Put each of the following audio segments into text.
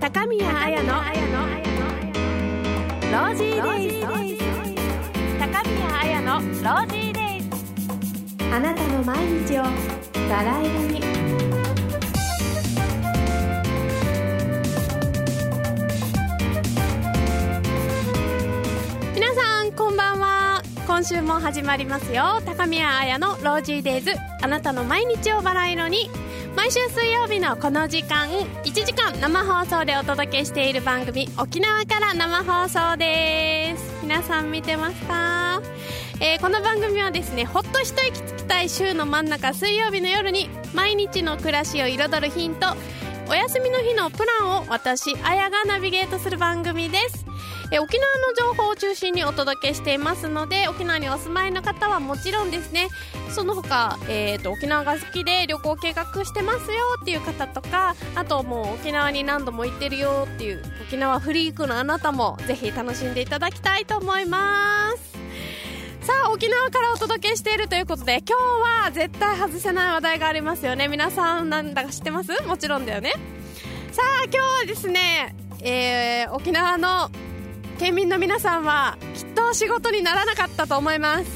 高宮綾のロージーデイズ高宮綾のロージーデイズあなたの毎日をバラ色に皆さんこんばんは。今週も始まりますよ。高宮綾のロージーデイズ。あなたの毎日をバラ色に。毎週水曜日のこの時間1時間生放送でお届けしている番組沖縄から生放送です。皆さん見てますか、えーこの番組はですねほっと一息つきたい週の真ん中水曜日の夜に毎日の暮らしを彩るヒントお休みの日のプランを私あやがナビゲートする番組です。え沖縄の情報を中心にお届けしていますので沖縄にお住まいの方はもちろんですね。その他、えー、と沖縄が好きで旅行計画してますよっていう方とかあともう沖縄に何度も行ってるよっていう沖縄フリークのあなたもぜひ楽しんでいただきたいと思います。さあ沖縄からお届けしているということで今日は絶対外せない話題がありますよね。皆さんなんだか知ってます？もちろんだよね。さあ今日はですね、えー沖縄の県民の皆さんはきっと仕事にならなかったと思います、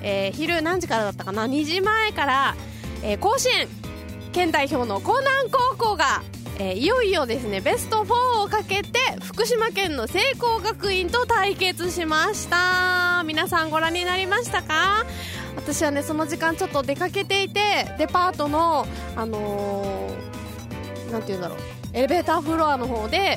えー昼何時からだったかな？2時前から、えー甲子園県代表の江南高校が、えーいよいよですねベスト4をかけて福島県の聖光学院と対決しました。皆さんご覧になりましたか？私はねその時間ちょっと出かけていてデパートのあのーなんて言うんだろうエレベーターフロアの方で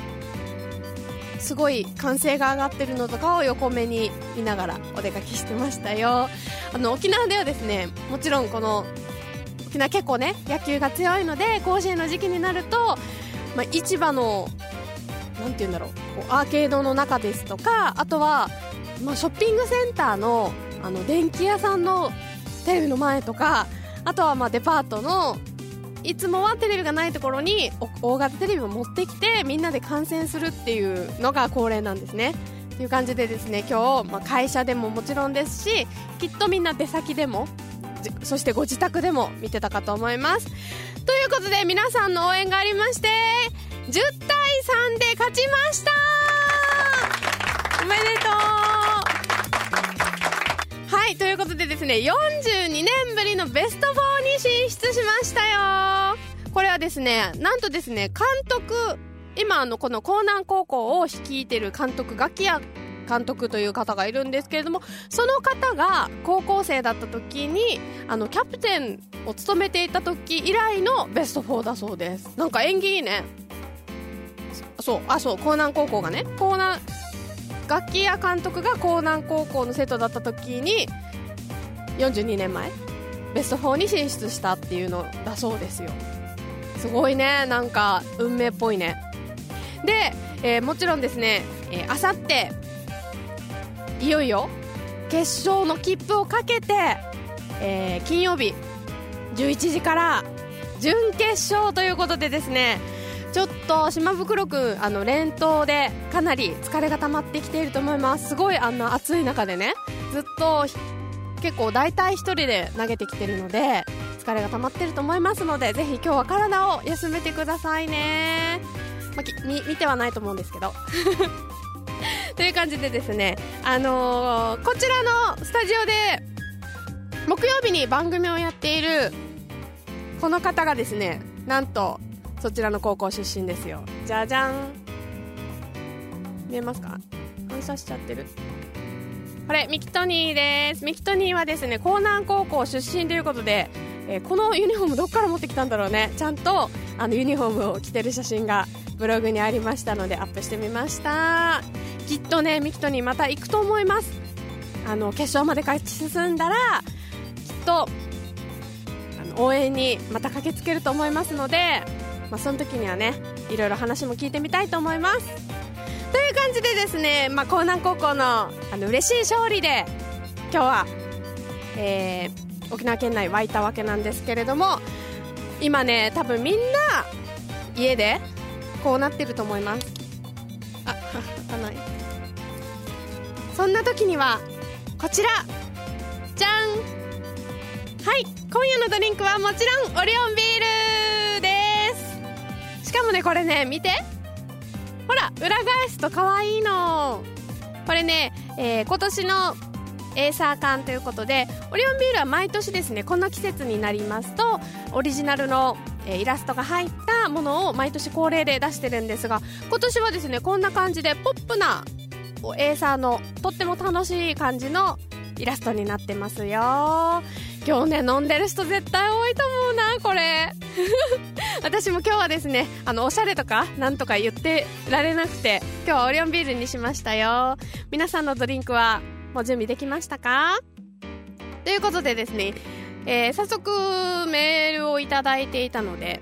すごい歓声が上がってるのとかを横目に見ながらお出かけしてましたよ。あの沖縄ではですねもちろんこの沖縄結構ね野球が強いので甲子園の時期になると、まあ、市場のなんて言うんだろうこうアーケードの中ですとかあとは、まあ、ショッピングセンターのあの電気屋さんのテレビの前とかあとはまあデパートのいつもはテレビがないところに大型テレビを持ってきてみんなで観戦するっていうのが恒例なんですね。という感じでですね今日、まあ、会社でももちろんですしきっとみんな出先でもそしてご自宅でも見てたかと思います。ということで皆さんの応援がありまして10対3で勝ちましたおめでとうはい、ということでですね、42年ぶりのベスト4に進出しましたよこれはですね、なんとですね、監督、今あの、この江南高校を率いてる監督、ガキヤ監督という方がいるんですけれども、その方が高校生だった時に、あの、キャプテンを務めていた時以来のベスト4だそうです。なんか縁起いいね。そう、あ、そう、江南高校がね、江南、楽器屋監督が江南高校の生徒だった時に42年前ベスト4に進出したっていうのだそうですよ。すごいねなんか運命っぽいね。で、えーもちろんですねあさっていよいよ決勝の切符をかけて、えー金曜日11時から準決勝ということでですねちょっと島袋くんあの連投でかなり疲れが溜まってきていると思います。すごいあの暑い中でね。ずっと結構大体1人で投げてきてるので疲れが溜まってると思いますのでぜひ今日は体を休めてくださいね、まあきみ見てはないと思うんですけど。という感じでですねあのーこちらのスタジオで木曜日に番組をやっているこの方がですねなんとそちらの高校出身ですよ。じゃじゃん。見えますか？反射しちゃってる。これミキトニーです。ミキトニーはですね江南高校出身ということで、えーこのユニフォームどっから持ってきたんだろうね。ちゃんとあのユニフォームを着てる写真がブログにありましたのでアップしてみました。きっとねミキトニーまた行くと思います。あの決勝まで勝ち進んだらきっとあの応援にまた駆けつけると思いますので、まあ、その時にはねいろいろ話も聞いてみたいと思います。という感じでですね、まあ、江南高校のあの嬉しい勝利で今日は、えー沖縄県内湧いたわけなんですけれども今ね多分みんな家でこうなってると思います。あ開かない。そんな時にはこちら。じゃん。はい。今夜のドリンクはもちろんオリオンビールです。しかもねこれね見て。ほら裏返すと可愛いの。これね、えー、今年のエーサー缶ということでオリオンビールは毎年ですねこの季節になりますとオリジナルのえイラストが入ったものを毎年恒例で出してるんですが今年はですねこんな感じでポップなエーサーのとっても楽しい感じのイラストになってますよ。今日ね飲んでる人絶対多いと思うなこれ。私も今日はですねあのおしゃれとかなんとか言ってられなくて今日はオリオンビールにしましたよ。皆さんのドリンクはもう準備できましたか？ということでですね、えー、早速メールをいただいていたので、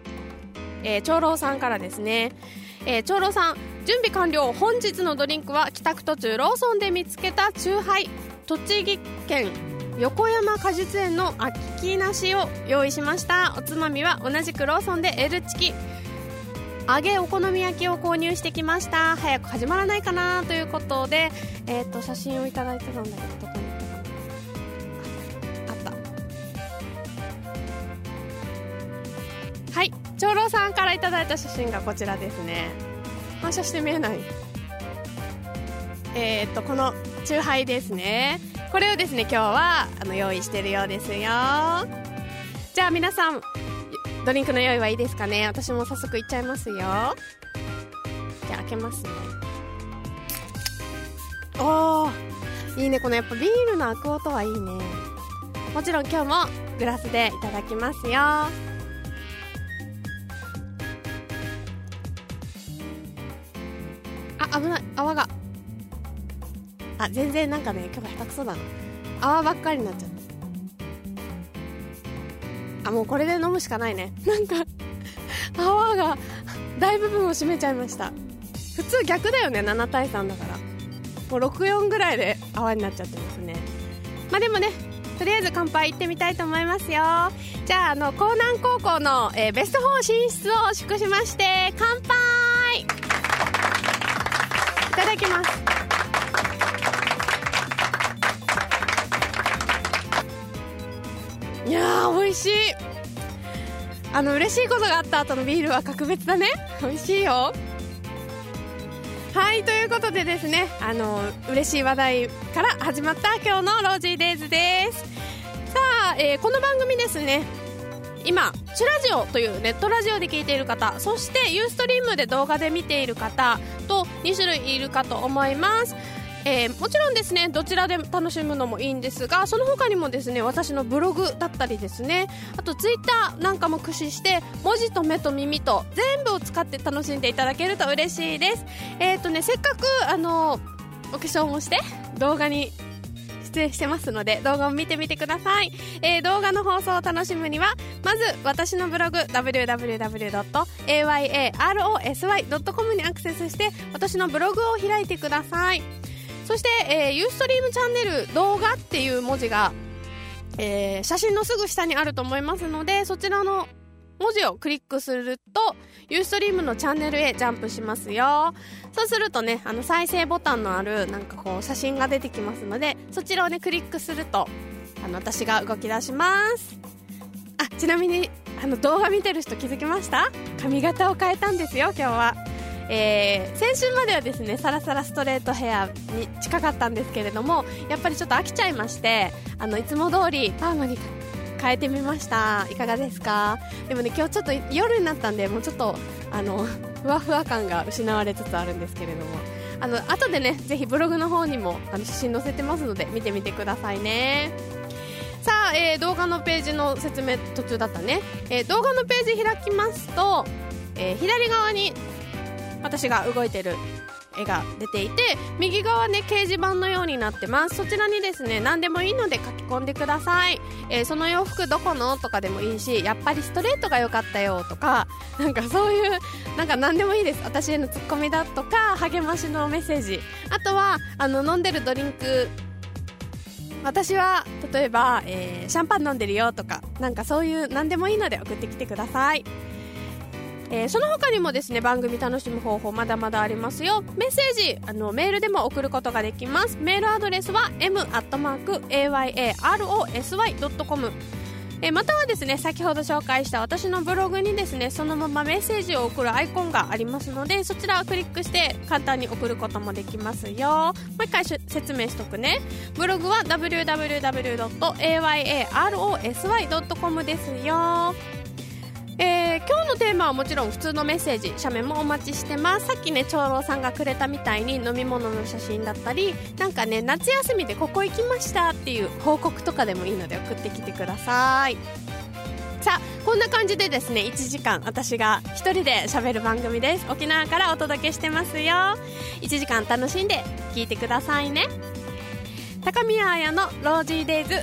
えー、長老さんからですね、えー、長老さん準備完了。本日のドリンクは帰宅途中ローソンで見つけたチューハイ栃木県横山果実園の秋きなしを用意しました。おつまみは同じくローソンで L チキ。揚げお好み焼きを購入してきました。早く始まらないかなということで、えーと、写真をいただいてたんだけどどこにあった。はい。長老さんからいただいた写真がこちらですね。反射して見えない。えっ、ー、とこのチューハイですね。これをですね今日はあの用意してるようですよ。じゃあ皆さんドリンクの用意はいいですかね？私も早速いっちゃいますよ。じゃあ開けますね。おーいいね。このやっぱビールの開く音はいいね。もちろん今日もグラスでいただきますよ。あ危ない。泡が。あ全然なんかね今日下手くそだな。泡ばっかりになっちゃった。あもうこれで飲むしかないね。なんか泡が大部分を占めちゃいました。普通逆だよね7対3だから。もう64ぐらいで泡になっちゃってますね。まあでもねとりあえず乾杯行ってみたいと思いますよ。じゃああの江南高校の、えー、ベスト4進出を祝しまして乾杯!いただきます。いやー美味しい。あの嬉しいことがあった後のビールは格別だね。美味しいよ。はいということでですねあの嬉しい話題から始まった今日のロージーデイズです。さあ、えー、この番組ですね今チュラジオというネットラジオで聞いている方そしてユーストリームで動画で見ている方と2種類いるかと思います。えー、もちろんですねどちらで楽しむのもいいんですがその他にもですね私のブログだったりですねあとツイッターなんかも駆使して文字と目と耳と全部を使って楽しんでいただけると嬉しいです。えっ、ー、とねせっかくあのお化粧もして動画に出演してますので動画を見てみてください、えー、動画の放送を楽しむにはまず私のブログ www.ayarosy.com にアクセスして私のブログを開いてください。そして、えー、ユーストリームチャンネル動画っていう文字が、えー、写真のすぐ下にあると思いますので、そちらの文字をクリックすると、ユーストリームのチャンネルへジャンプしますよ。そうするとね、あの再生ボタンのあるなんかこう写真が出てきますので、そちらをね、クリックすると、あの私が動き出します。あ、ちなみに、あの動画見てる人気づきました？髪型を変えたんですよ、今日は。えー、先週まではですねサラサラストレートヘアに近かったんですけれどもやっぱりちょっと飽きちゃいましてあのいつも通りパーマに変えてみました。いかがですか？でもね今日ちょっと夜になったんでもうちょっとあのふわふわ感が失われつつあるんですけれども。あの後でねぜひブログの方にもあの写真載せてますので見てみてくださいね。さあ、えー、動画のページの説明途中だったね、えー、動画のページ開きますと、えー、左側に私が動いてる絵が出ていて右側ね掲示板のようになってます。そちらにですね何でもいいので書き込んでください、えー、その洋服どこのとかでもいいしやっぱりストレートが良かったよとか なんかそういうなんか何でもいいです。私へのツッコミだとか励ましのメッセージ。あとはあの飲んでるドリンク。私は例えば、えー、シャンパン飲んでるよとかなんかそういう何でもいいので送ってきてください。えー、その他にもですね番組楽しむ方法まだまだありますよ。メッセージあのメールでも送ることができます。メールアドレスは m.ayarosy.com えまたはですね先ほど紹介した私のブログにですねそのままメッセージを送るアイコンがありますのでそちらをクリックして簡単に送ることもできますよ。もう一回説明しとくね。ブログは www.ayarosy.com ですよ。えー今日のテーマはもちろん普通のメッセージ写メもお待ちしてます。さっきね長老さんがくれたみたいに飲み物の写真だったりなんかね夏休みでここ行きましたっていう報告とかでもいいので送ってきてください。さあこんな感じでですね1時間私が1人で喋る番組です。沖縄からお届けしてますよ。1時間楽しんで聞いてくださいね。高宮彩のロージーデイズ。あ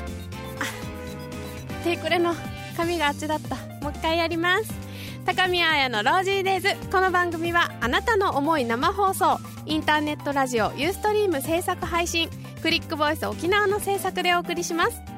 テイクレの髪があっちだった。もう一回やります。高宮彩のロージーデイズ。この番組はあなたの思い生放送。インターネットラジオユーストリーム制作配信。クリックボイス沖縄の制作でお送りします。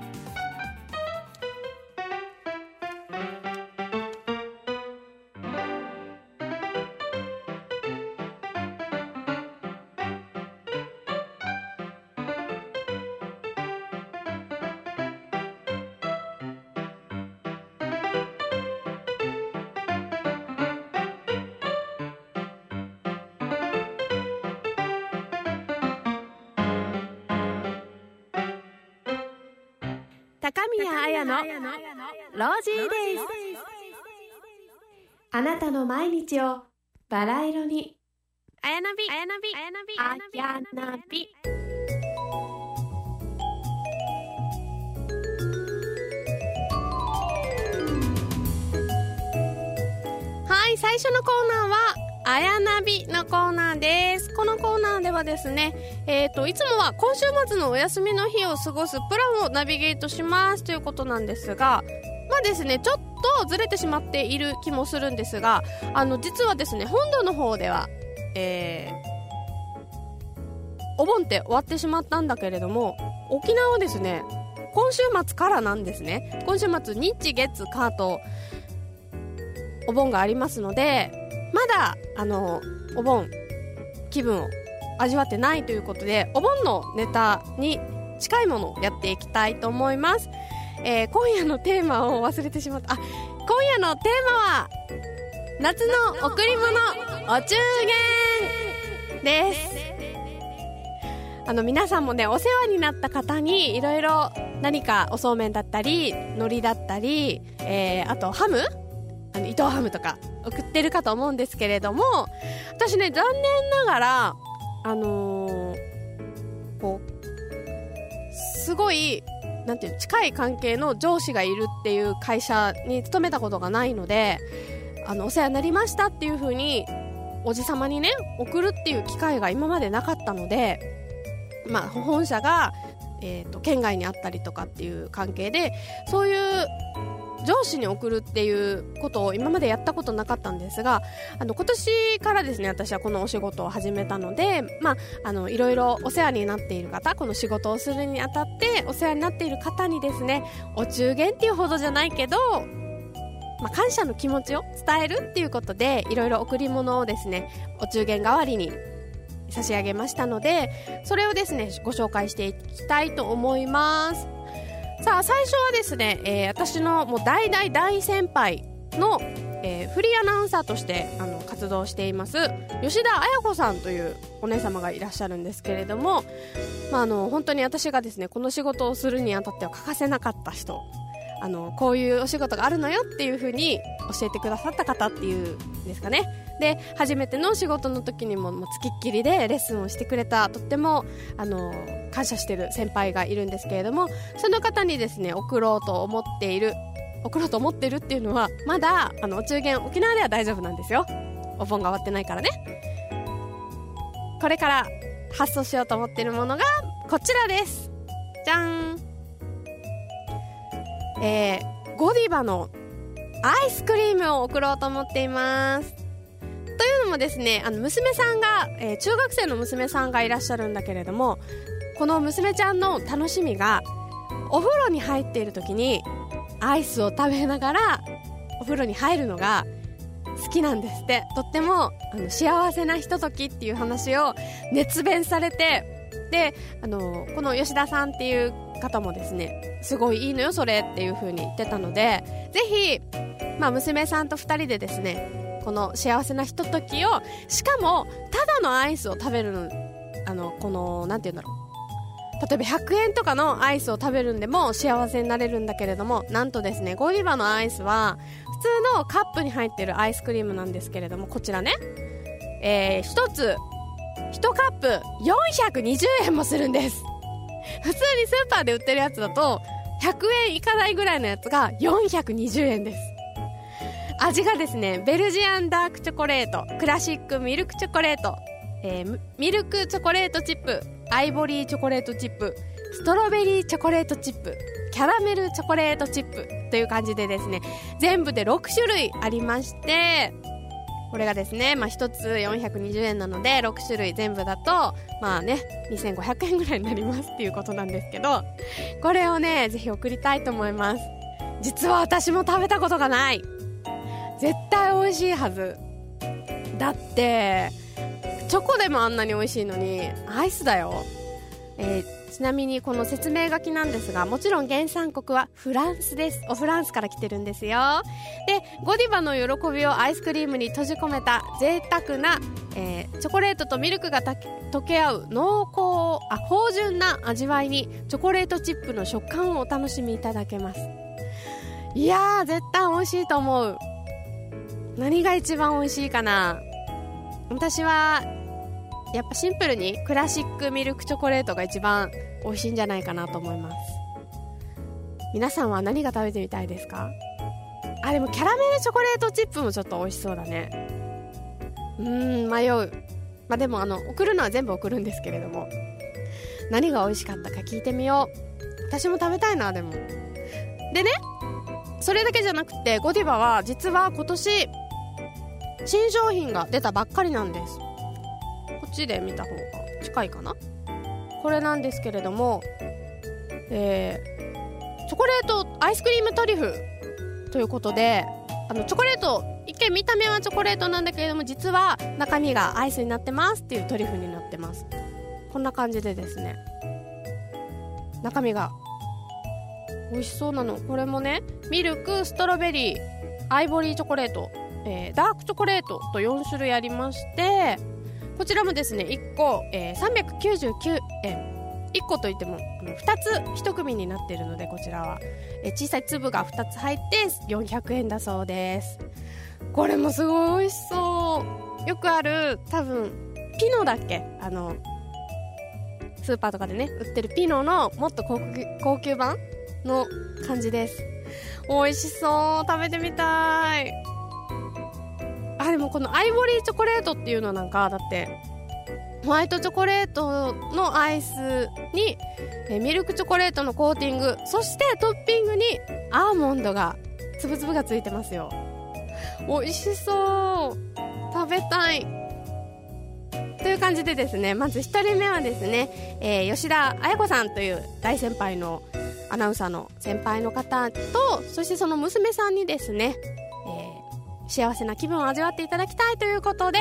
高宮彩のロージーデイズあなたの毎日をバラ色に。あやなびあやなびあやなびあやなび。はい最初のコーナーはあやなびのコーナーです。このコーナーではですねえー、といつもは今週末のお休みの日を過ごすプランをナビゲートしますということなんですがまあですねちょっとずれてしまっている気もするんですがあの実はですね本土の方ではえーお盆って終わってしまったんだけれども沖縄はですね今週末からなんですね。今週末日月火とお盆がありますのでまだあのお盆気分を味わってないということでお盆のネタに近いものをやっていきたいと思います、えー今夜のテーマを忘れてしまった。あ今夜のテーマは夏の贈り物お中元です。あの皆さんもねお世話になった方にいろいろ何かおそうめんだったり海苔だったり、えーあとハムあの伊藤ハムとか送ってるかと思うんですけれども私ね残念ながらあのーこうすごいなんていう近い関係の上司がいるっていう会社に勤めたことがないのであのお世話になりましたっていう風におじさまにね送るっていう機会が今までなかったので、まあ、本社が、えー、と県外にあったりとかっていう関係でそういう上司に送るっていうことを今までやったことなかったんですがあの今年からですね私はこのお仕事を始めたので、まあ、あのいろいろお世話になっている方この仕事をするにあたってお世話になっている方にですねお中元っていうほどじゃないけどまあ、感謝の気持ちを伝えるっていうことでいろいろ贈り物をですねお中元代わりに差し上げましたのでそれをですねご紹介していきたいと思います。さあ最初はですね、えー私のもう大大大先輩の、えーフリーアナウンサーとしてあの活動しています吉田綾子さんというお姉様がいらっしゃるんですけれども、まあ、あの本当に私がですねこの仕事をするにあたっては欠かせなかった人あのこういうお仕事があるのよっていう風に教えてくださった方っていうんですかね。で初めての仕事の時にももうつきっきりでレッスンをしてくれたとってもあの感謝してる先輩がいるんですけれどもその方にですね送ろうと思っている送ろうと思ってるっていうのはまだあのお中元沖縄では大丈夫なんですよ。お盆が終わってないからね。これから発送しようと思ってるものがこちらです。じゃん。えー、ゴディバのアイスクリームを送ろうと思っています。というのもですねあの娘さんが、えー中学生の娘さんがいらっしゃるんだけれどもこの娘ちゃんの楽しみがお風呂に入っている時にアイスを食べながらお風呂に入るのが好きなんですって。とってもあの幸せなひとときっていう話を熱弁されてであのこの吉田さんっていう方もですねすごいいいのよそれっていう風に言ってたのでぜひ、まあ、娘さんと2人でですねこの幸せなひとときをしかもただのアイスを食べるのあのこのなんて言うんだろう。例えば100円とかのアイスを食べるんでも幸せになれるんだけれどもなんとですねゴディバのアイスは普通のカップに入ってるアイスクリームなんですけれどもこちらね、えー、1つ1カップ420円もするんです。普通にスーパーで売ってるやつだと100円いかないぐらいのやつが420円です。味がですねベルジアンダークチョコレートクラシックミルクチョコレート、えー、ミルクチョコレートチップアイボリーチョコレートチップストロベリーチョコレートチップキャラメルチョコレートチップという感じでですね全部で6種類ありましてこれがですね、まあ、1つ420円なので6種類全部だとまあね2500円ぐらいになりますっていうことなんですけどこれをねぜひ送りたいと思います。実は私も食べたことがない。絶対美味しいはず。だってチョコでもあんなに美味しいのにアイスだよ。えーちなみにこの説明書きなんですがもちろん原産国はフランスです。おフランスから来てるんですよ。でゴディバの喜びをアイスクリームに閉じ込めた贅沢な、えー、チョコレートとミルクが溶け合う濃厚あ芳醇な味わいにチョコレートチップの食感をお楽しみいただけます。いやー絶対美味しいと思う。何が一番美味しいかな。私はやっぱシンプルにクラシックミルクチョコレートが一番美味しいんじゃないかなと思います。皆さんは何が食べてみたいですか？あでもキャラメルチョコレートチップもちょっと美味しそうだね。うん迷う。まあでもあの送るのは全部送るんですけれども。何が美味しかったか聞いてみよう。私も食べたいなでも。でねそれだけじゃなくてゴディバは実は今年新商品が出たばっかりなんです。っちで見た方が近いかな？これなんですけれども、えー、チョコレートアイスクリームトリュフということであのチョコレート一見見た目はチョコレートなんだけれども実は中身がアイスになってますっていうトリュフになってます。こんな感じでですね。中身が美味しそうなの。これもねミルクストロベリーアイボリーチョコレート、えー、ダークチョコレートと4種類ありましてこちらもですね1個、えー、399円。1個といっても2つ1組になっているのでこちらは、えー、小さい粒が2つ入って400円だそうです。これもすごい美味しそう。よくある多分ピノだっけ？あのスーパーとかでね売ってるピノのもっと高級版の感じです。美味しそう。食べてみたい。あでもこのアイボリーチョコレートっていうのなんかだってホワイトチョコレートのアイスにえミルクチョコレートのコーティングそしてトッピングにアーモンドがつぶつぶがついてますよ。美味しそう。食べたい。という感じでですねまず1人目はですね、えー、吉田彩子さんという大先輩のアナウンサーの先輩の方とそしてその娘さんにですね幸せな気分を味わっていただきたいということで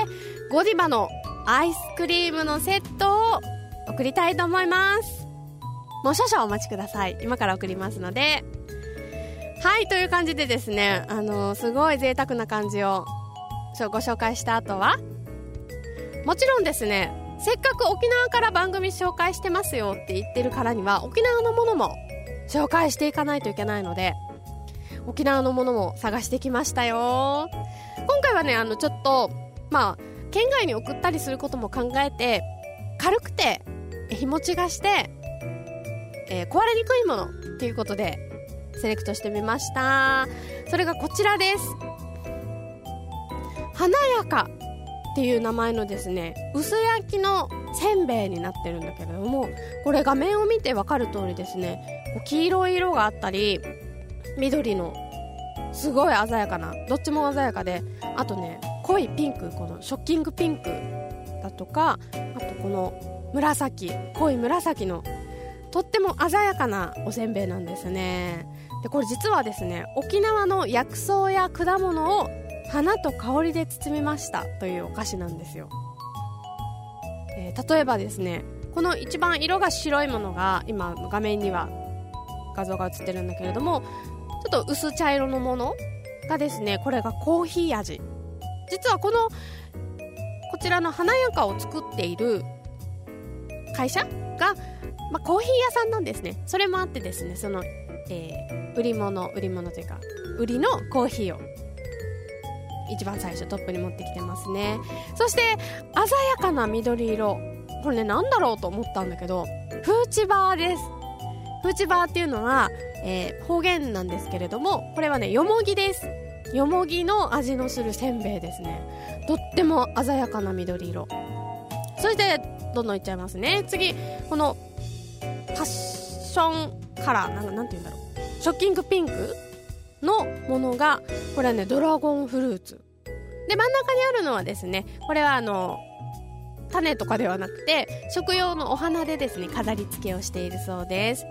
ゴディバのアイスクリームのセットを送りたいと思います。もう少々お待ちください。今から送りますので。はいという感じでですねあのすごい贅沢な感じをご紹介した後はもちろんですねせっかく沖縄から番組紹介してますよって言ってるからには沖縄のものも紹介していかないといけないので沖縄のものも探してきましたよ。今回はねあのちょっとまあ県外に送ったりすることも考えて軽くて日持ちがして、えー、壊れにくいものっていうことでセレクトしてみました。それがこちらです。華やかっていう名前のですね薄焼きのせんべいになってるんだけれどもこれ画面を見て分かる通りですね黄色い色があったり緑のすごい鮮やかなどっちも鮮やかであとね濃いピンクこのショッキングピンクだとかあとこの紫濃い紫のとっても鮮やかなおせんべいなんですね。でこれ実はですね沖縄の薬草や果物を花と香りで包みましたというお菓子なんですよ、えー、例えばですねこの一番色が白いものが今画面には画像が映ってるんだけれどもちょっと薄茶色のものがですねこれがコーヒー味。実はこのこちらの華やかを作っている会社が、まあ、コーヒー屋さんなんですね。それもあってですねその、えー、売り物売り物というか売りのコーヒーを一番最初トップに持ってきてますね。そして鮮やかな緑色。これね何だろうと思ったんだけどフーチバーです。フーチバーっていうのは、えー、方言なんですけれどもこれはねよもぎです。よもぎの味のするせんべいですね。とっても鮮やかな緑色。そしてどんどんいっちゃいますね。次このパッションカラー。なんなんて言うんだろう。ショッキングピンクのものがこれはねドラゴンフルーツ。で真ん中にあるのはですねこれはあの種とかではなくて食用のお花でですね飾り付けをしているそうです。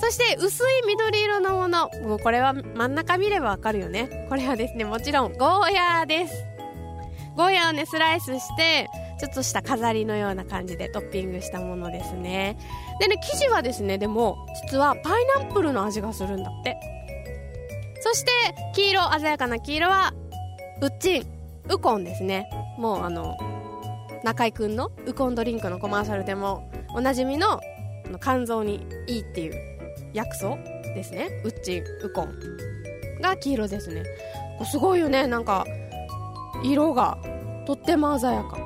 そして薄い緑色のもの。もうこれは真ん中見ればわかるよね。これはですねもちろんゴーヤーです。ゴーヤーをねスライスしてちょっとした飾りのような感じでトッピングしたものですね。でね生地はですねでも実はパイナップルの味がするんだって。そして黄色鮮やかな黄色はウッチンウコンですね。もうあの中居君のウコンドリンクのコマーシャルでもおなじみの肝臓にいいっていう薬草ですね。ウッチンウコンが黄色ですね。すごいよね。なんか色がとっても鮮やか。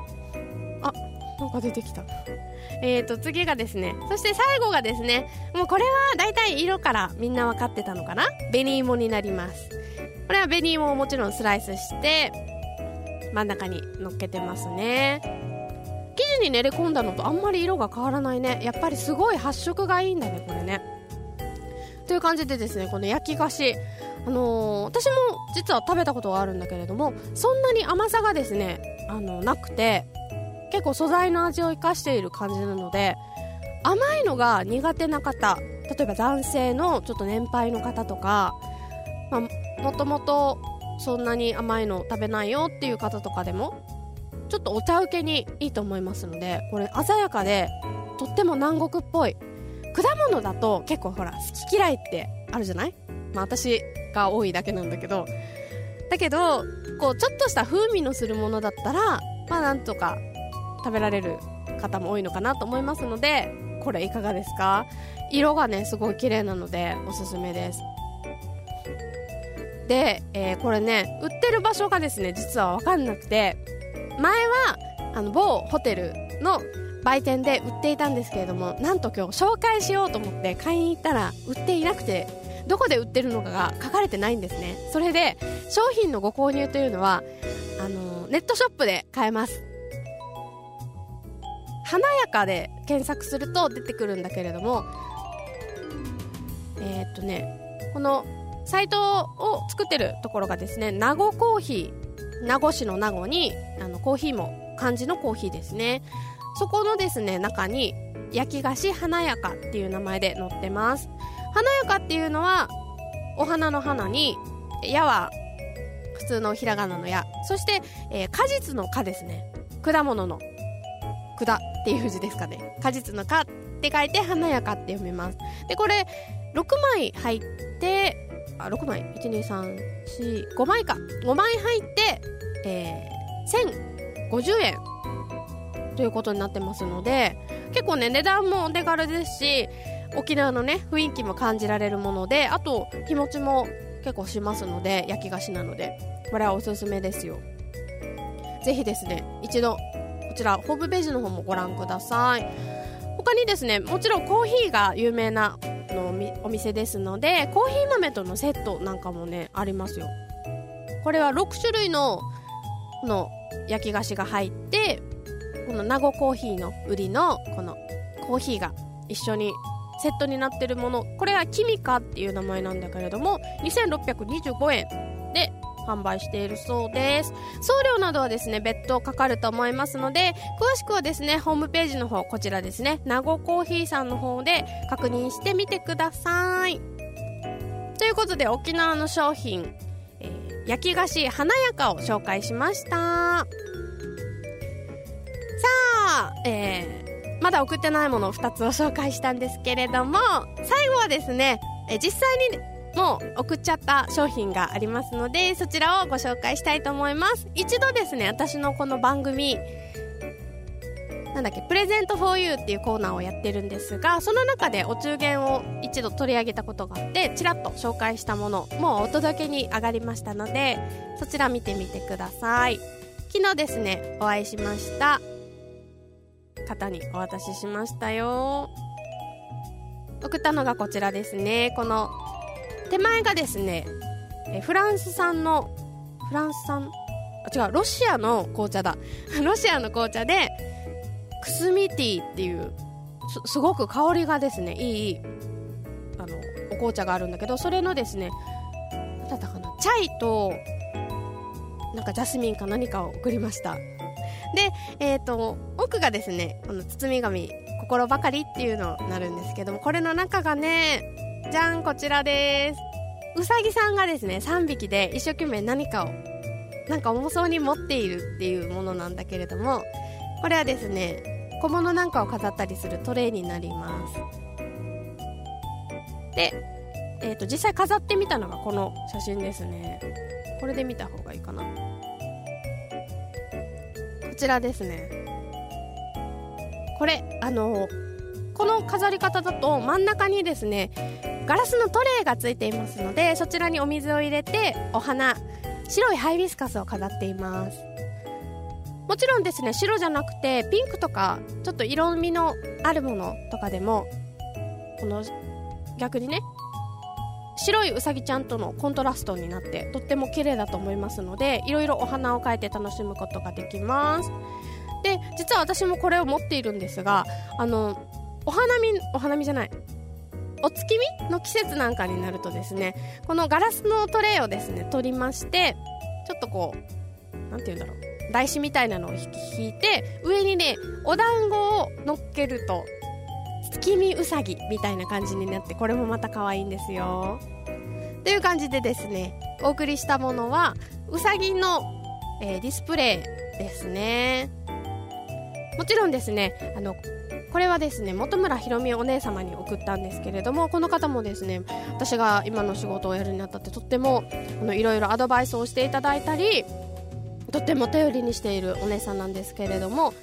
あなんか出てきた。えーと次がですね。そして最後がですね。もうこれはだいたい色からみんな分かってたのかな？紅芋になります。これは紅芋をもちろんスライスして真ん中に乗っけてますね。生地に練り込んだのとあんまり色が変わらないね。やっぱりすごい発色がいいんだねこれね。という感じでですねこの焼き菓子。あのー、私も実は食べたことがあるんだけれどもそんなに甘さがですねあのなくて結構素材の味を生かしている感じなので甘いのが苦手な方例えば男性のちょっと年配の方とか、まあ、もともとそんなに甘いの食べないよっていう方とかでもちょっとお茶受けにいいと思いますのでこれ鮮やかでとっても南国っぽい果物だと結構ほら好き嫌いってあるじゃない？まあ私が多いだけなんだけど。だけどこうちょっとした風味のするものだったらまあなんとか食べられる方も多いのかなと思いますのでこれいかがですか？色がねすごい綺麗なのでおすすめです。で、えー、これね売ってる場所がですね実は分かんなくて。前はあの某ホテルの売店で売っていたんですけれどもなんと今日紹介しようと思って買いに行ったら売っていなくてどこで売ってるのかが書かれてないんですね。それで商品のご購入というのはあのネットショップで買えます。華やかで検索すると出てくるんだけれどもえー、っとねこのサイトを作ってるところがですね名護コーヒー名護市の名護にあのコーヒーも漢字のコーヒーですね。そこのですね中に焼き菓子華やかっていう名前で載ってます。華やかっていうのはお花の花に矢は普通のひらがなの矢。そして、えー、果実の果ですね。果物の。果っていう字ですかね。果実の果って書いて華やかって読みます。でこれ6枚入ってあ6枚？12345枚か。5枚入って、えー、1050円。ということになってますので結構ね値段もお手軽ですし沖縄のね雰囲気も感じられるものであと日持ちも結構しますので焼き菓子なのでこれはおすすめですよ。ぜひですね一度こちらホームページの方もご覧ください。他にですねもちろんコーヒーが有名なのお店ですのでコーヒー豆とのセットなんかもねありますよ。これは6種類のの焼き菓子が入ってこの名護コーヒーの売りのこのコーヒーが一緒にセットになってるもの。これはキミカっていう名前なんだけれども2625円で販売しているそうです。送料などはですね別途かかると思いますので詳しくはですねホームページの方こちらですね名護コーヒーさんの方で確認してみてください。ということで沖縄の商品、えー、焼き菓子華やかを紹介しました。あ、えー、まだ送ってないものを2つを紹介したんですけれども最後はですねえ実際にもう送っちゃった商品がありますのでそちらをご紹介したいと思います。一度ですね私のこの番組なんだっけプレゼント for you っていうコーナーをやってるんですがその中でお中元を一度取り上げたことがあってちらっと紹介したものもうお届けに上がりましたのでそちら見てみてください。昨日ですねお会いしました方にお渡ししましたよ。送ったのがこちらですね。この手前がですねえフランス産のフランス産？あ違うロシアの紅茶だ。ロシアの紅茶でクスミティーっていうすすごく香りがですねいいあのお紅茶があるんだけどそれのですね何だったかなチャイとなんかジャスミンか何かを送りました。でえっ、ー、と奥がですねこの包み紙心ばかりっていうのになるんですけどもこれの中がねじゃんこちらです。うさぎさんがですね3匹で一生懸命何かをなんか重そうに持っているっていうものなんだけれどもこれはですね小物なんかを飾ったりするトレイになります。で、えーと、実際飾ってみたのがこの写真ですね。これで見た方がいいかな。ちらですね。これあのこの飾り方だと真ん中にですねガラスのトレイがついていますのでそちらにお水を入れてお花白いハイビスカスを飾っています。もちろんですね白じゃなくてピンクとかちょっと色味のあるものとかでもこの逆にね白いうさぎちゃんとのコントラストになってとっても綺麗だと思いますのでいろいろお花を描いて楽しむことができます。で実は私もこれを持っているんですがあのお花見お花見じゃないお月見の季節なんかになるとですねこのガラスのトレイをですね取りましてちょっとこう何て言うんだろう台紙みたいなのを引いて上にねお団子を乗っけると月見うさぎみたいな感じになってこれもまた可愛いんですよ。という感じでですねお送りしたものはうさぎの、えー、ディスプレイですね。もちろんですねあのこれはですね本村ひろみお姉様に送ったんですけれどもこの方もですね私が今の仕事をやるにあたってとってもあのいろいろアドバイスをしていただいたりとっても頼りにしているお姉さんなんですけれども、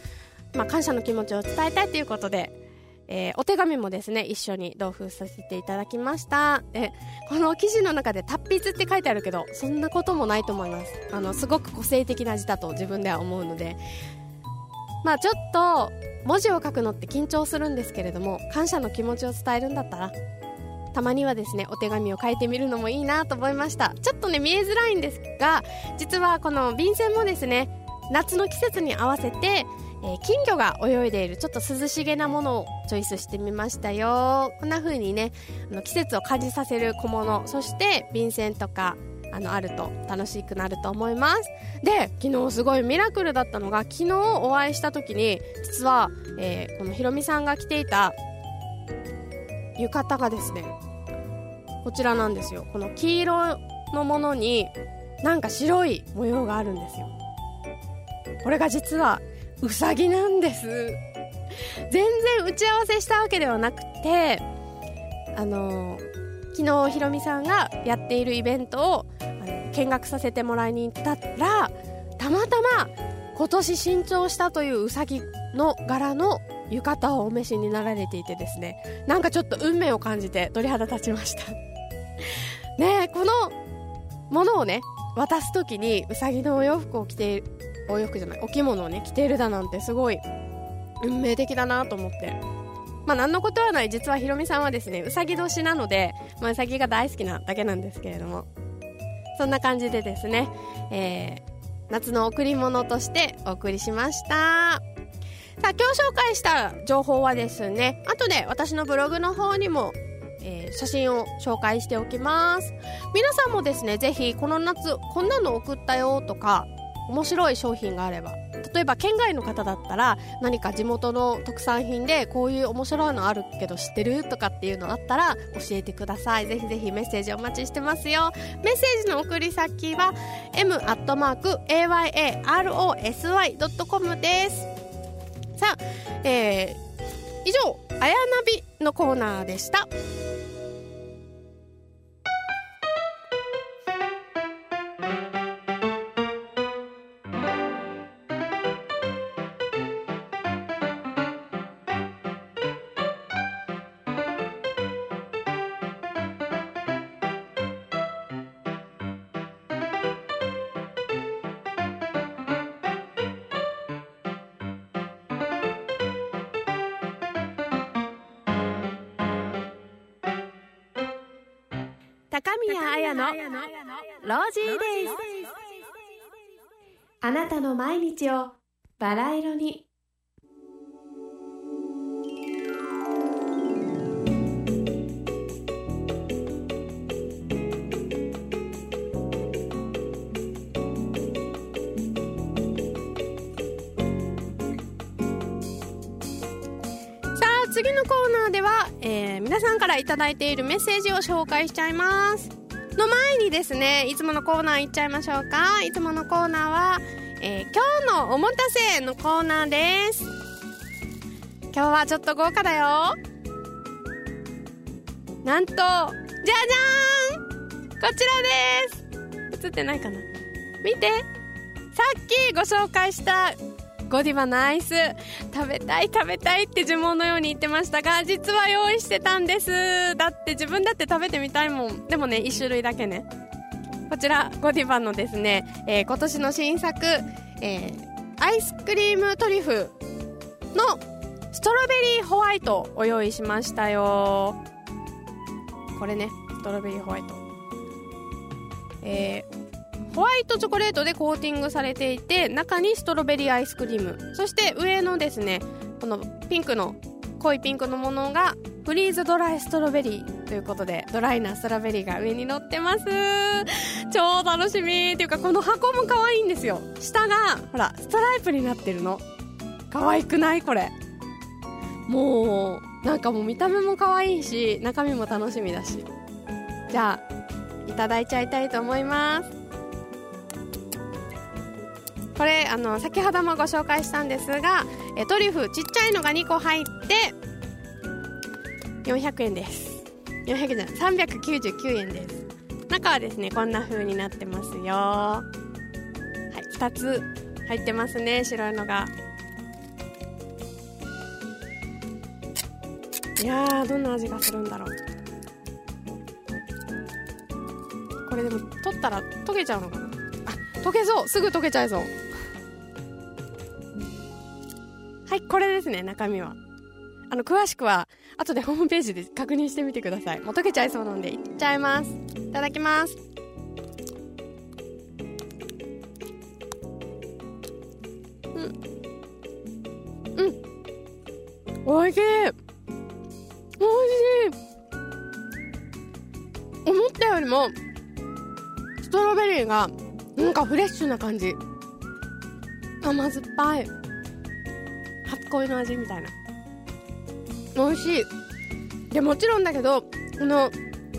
まあ、感謝の気持ちを伝えたいということで、えー、お手紙もですね一緒に同封させていただきました。でこの記事の中で達筆って書いてあるけどそんなこともないと思います。あのすごく個性的な字だと自分では思うので。まあちょっと文字を書くのって緊張するんですけれども感謝の気持ちを伝えるんだったらたまにはですねお手紙を書いてみるのもいいなと思いました。ちょっとね見えづらいんですが実はこの便箋もですね夏の季節に合わせてえー、金魚が泳いでいるちょっと涼しげなものをチョイスしてみましたよ。こんな風にねあの季節を感じさせる小物そして便箋とかあのあると楽しくなると思います。で昨日すごいミラクルだったのが昨日お会いした時に実は、えー、このひろみさんが着ていた浴衣がですねこちらなんですよ。この黄色のものになんか白い模様があるんですよ。これが実はうさぎなんです。全然打ち合わせしたわけではなくてあの昨日ひろみさんがやっているイベントをあの見学させてもらいに行ったらたまたま今年新調したといううさぎの柄の浴衣をお召しになられていてですね。なんかちょっと運命を感じて鳥肌立ちました。ねこのものをね渡す時にうさぎのお洋服を着ているお洋服じゃないお着物をね着ているだなんてすごい運命的だなと思って。まあ何のことはない。実はひろみさんはですねうさぎ年なので、まあ、うさぎが大好きなだけなんですけれども。そんな感じでですね、えー、夏の贈り物としてお送りしました。さあ今日紹介した情報はですね後で私のブログの方にもえー、写真を紹介しておきます。皆さんもですねぜひこの夏こんなの送ったよとか面白い商品があれば。例えば県外の方だったら何か地元の特産品でこういう面白いのあるけど知ってるとかっていうのあったら教えてください。ぜひぜひメッセージお待ちしてますよ。メッセージの送り先は m.ayarosy.com です。さあ、えー、以上「あやナビ」のコーナーでした。高宮彩のロージーデイズあなたの毎日をバラ色にから頂いているメッセージを紹介しちゃいます。の前にですねいつものコーナーいっちゃいましょうか。いつものコーナーは、えー今日のおもたせのコーナーです。今日はちょっと豪華だよ。なんとじゃじゃーん。こちらです。映ってないかな。見て。さっきご紹介したゴディバのアイス。食べたい食べたいって呪文のように言ってましたが実は用意してたんです。だって自分だって食べてみたいもん。でもね1種類だけね。こちらゴディバのですね、えー今年の新作、えーアイスクリームトリュフのストロベリーホワイトを用意しましたよ。これねストロベリーホワイト。えーホワイトチョコレートでコーティングされていて中にストロベリーアイスクリーム。そして上のですねこのピンクの濃いピンクのものがフリーズドライストロベリーということでドライなストロベリーが上に乗ってます。超楽しみっていうかこの箱も可愛いんですよ。下がほらストライプになってるの。可愛くないこれ。もうなんかもう見た目も可愛いし中身も楽しみだし。じゃあいただいちゃいたいと思います。これあの先ほどもご紹介したんですがえトリュフちっちゃいのが2個入って400円です。400円じゃない399円です。中はですねこんな風になってますよ。はい2つ入ってますね白いのが。いやーどんな味がするんだろう。これでも取ったら溶けちゃうのかな。溶けそう。すぐ溶けちゃいそう。はいこれですね中身は。あの詳しくは後でホームページで確認してみてください。もう溶けちゃいそうなんでいっちゃいます。いただきます。うん。うん。おいしい。おいしい。思ったよりもストロベリーがなんかフレッシュな感じ。甘酸っぱい。初恋の味みたいな。美味しい。でもちろんだけどこの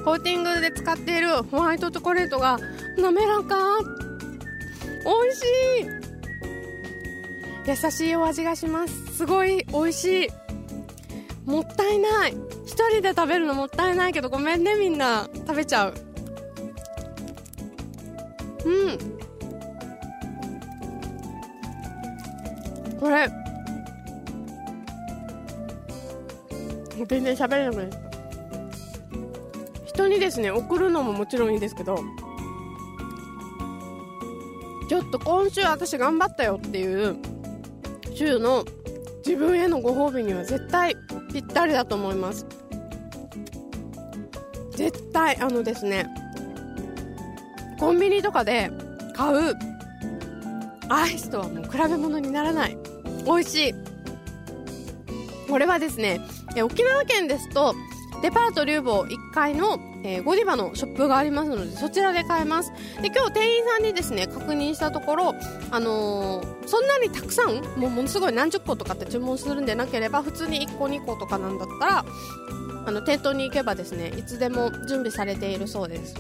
コーティングで使っているホワイトチョコレートが滑らか。美味しい。優しいお味がします。すごい美味しい。もったいない。一人で食べるのもったいないけどごめんねみんな。食べちゃう。うん。これ。全然喋れなくなった。人にですね送るのももちろんいいですけどちょっと今週私頑張ったよっていう週の自分へのご褒美には絶対ぴったりだと思います。絶対あのですねコンビニとかで買うアイスとはもう比べ物にならない。美味しい。これはですね沖縄県ですとデパートリューボー1階の、えゴディバのショップがありますのでそちらで買えます。で今日店員さんにですね確認したところ、あのーそんなにたくさんもうものすごい何十個とかって注文するんでなければ普通に1個2個とかなんだったらあの店頭に行けばですねいつでも準備されているそうです。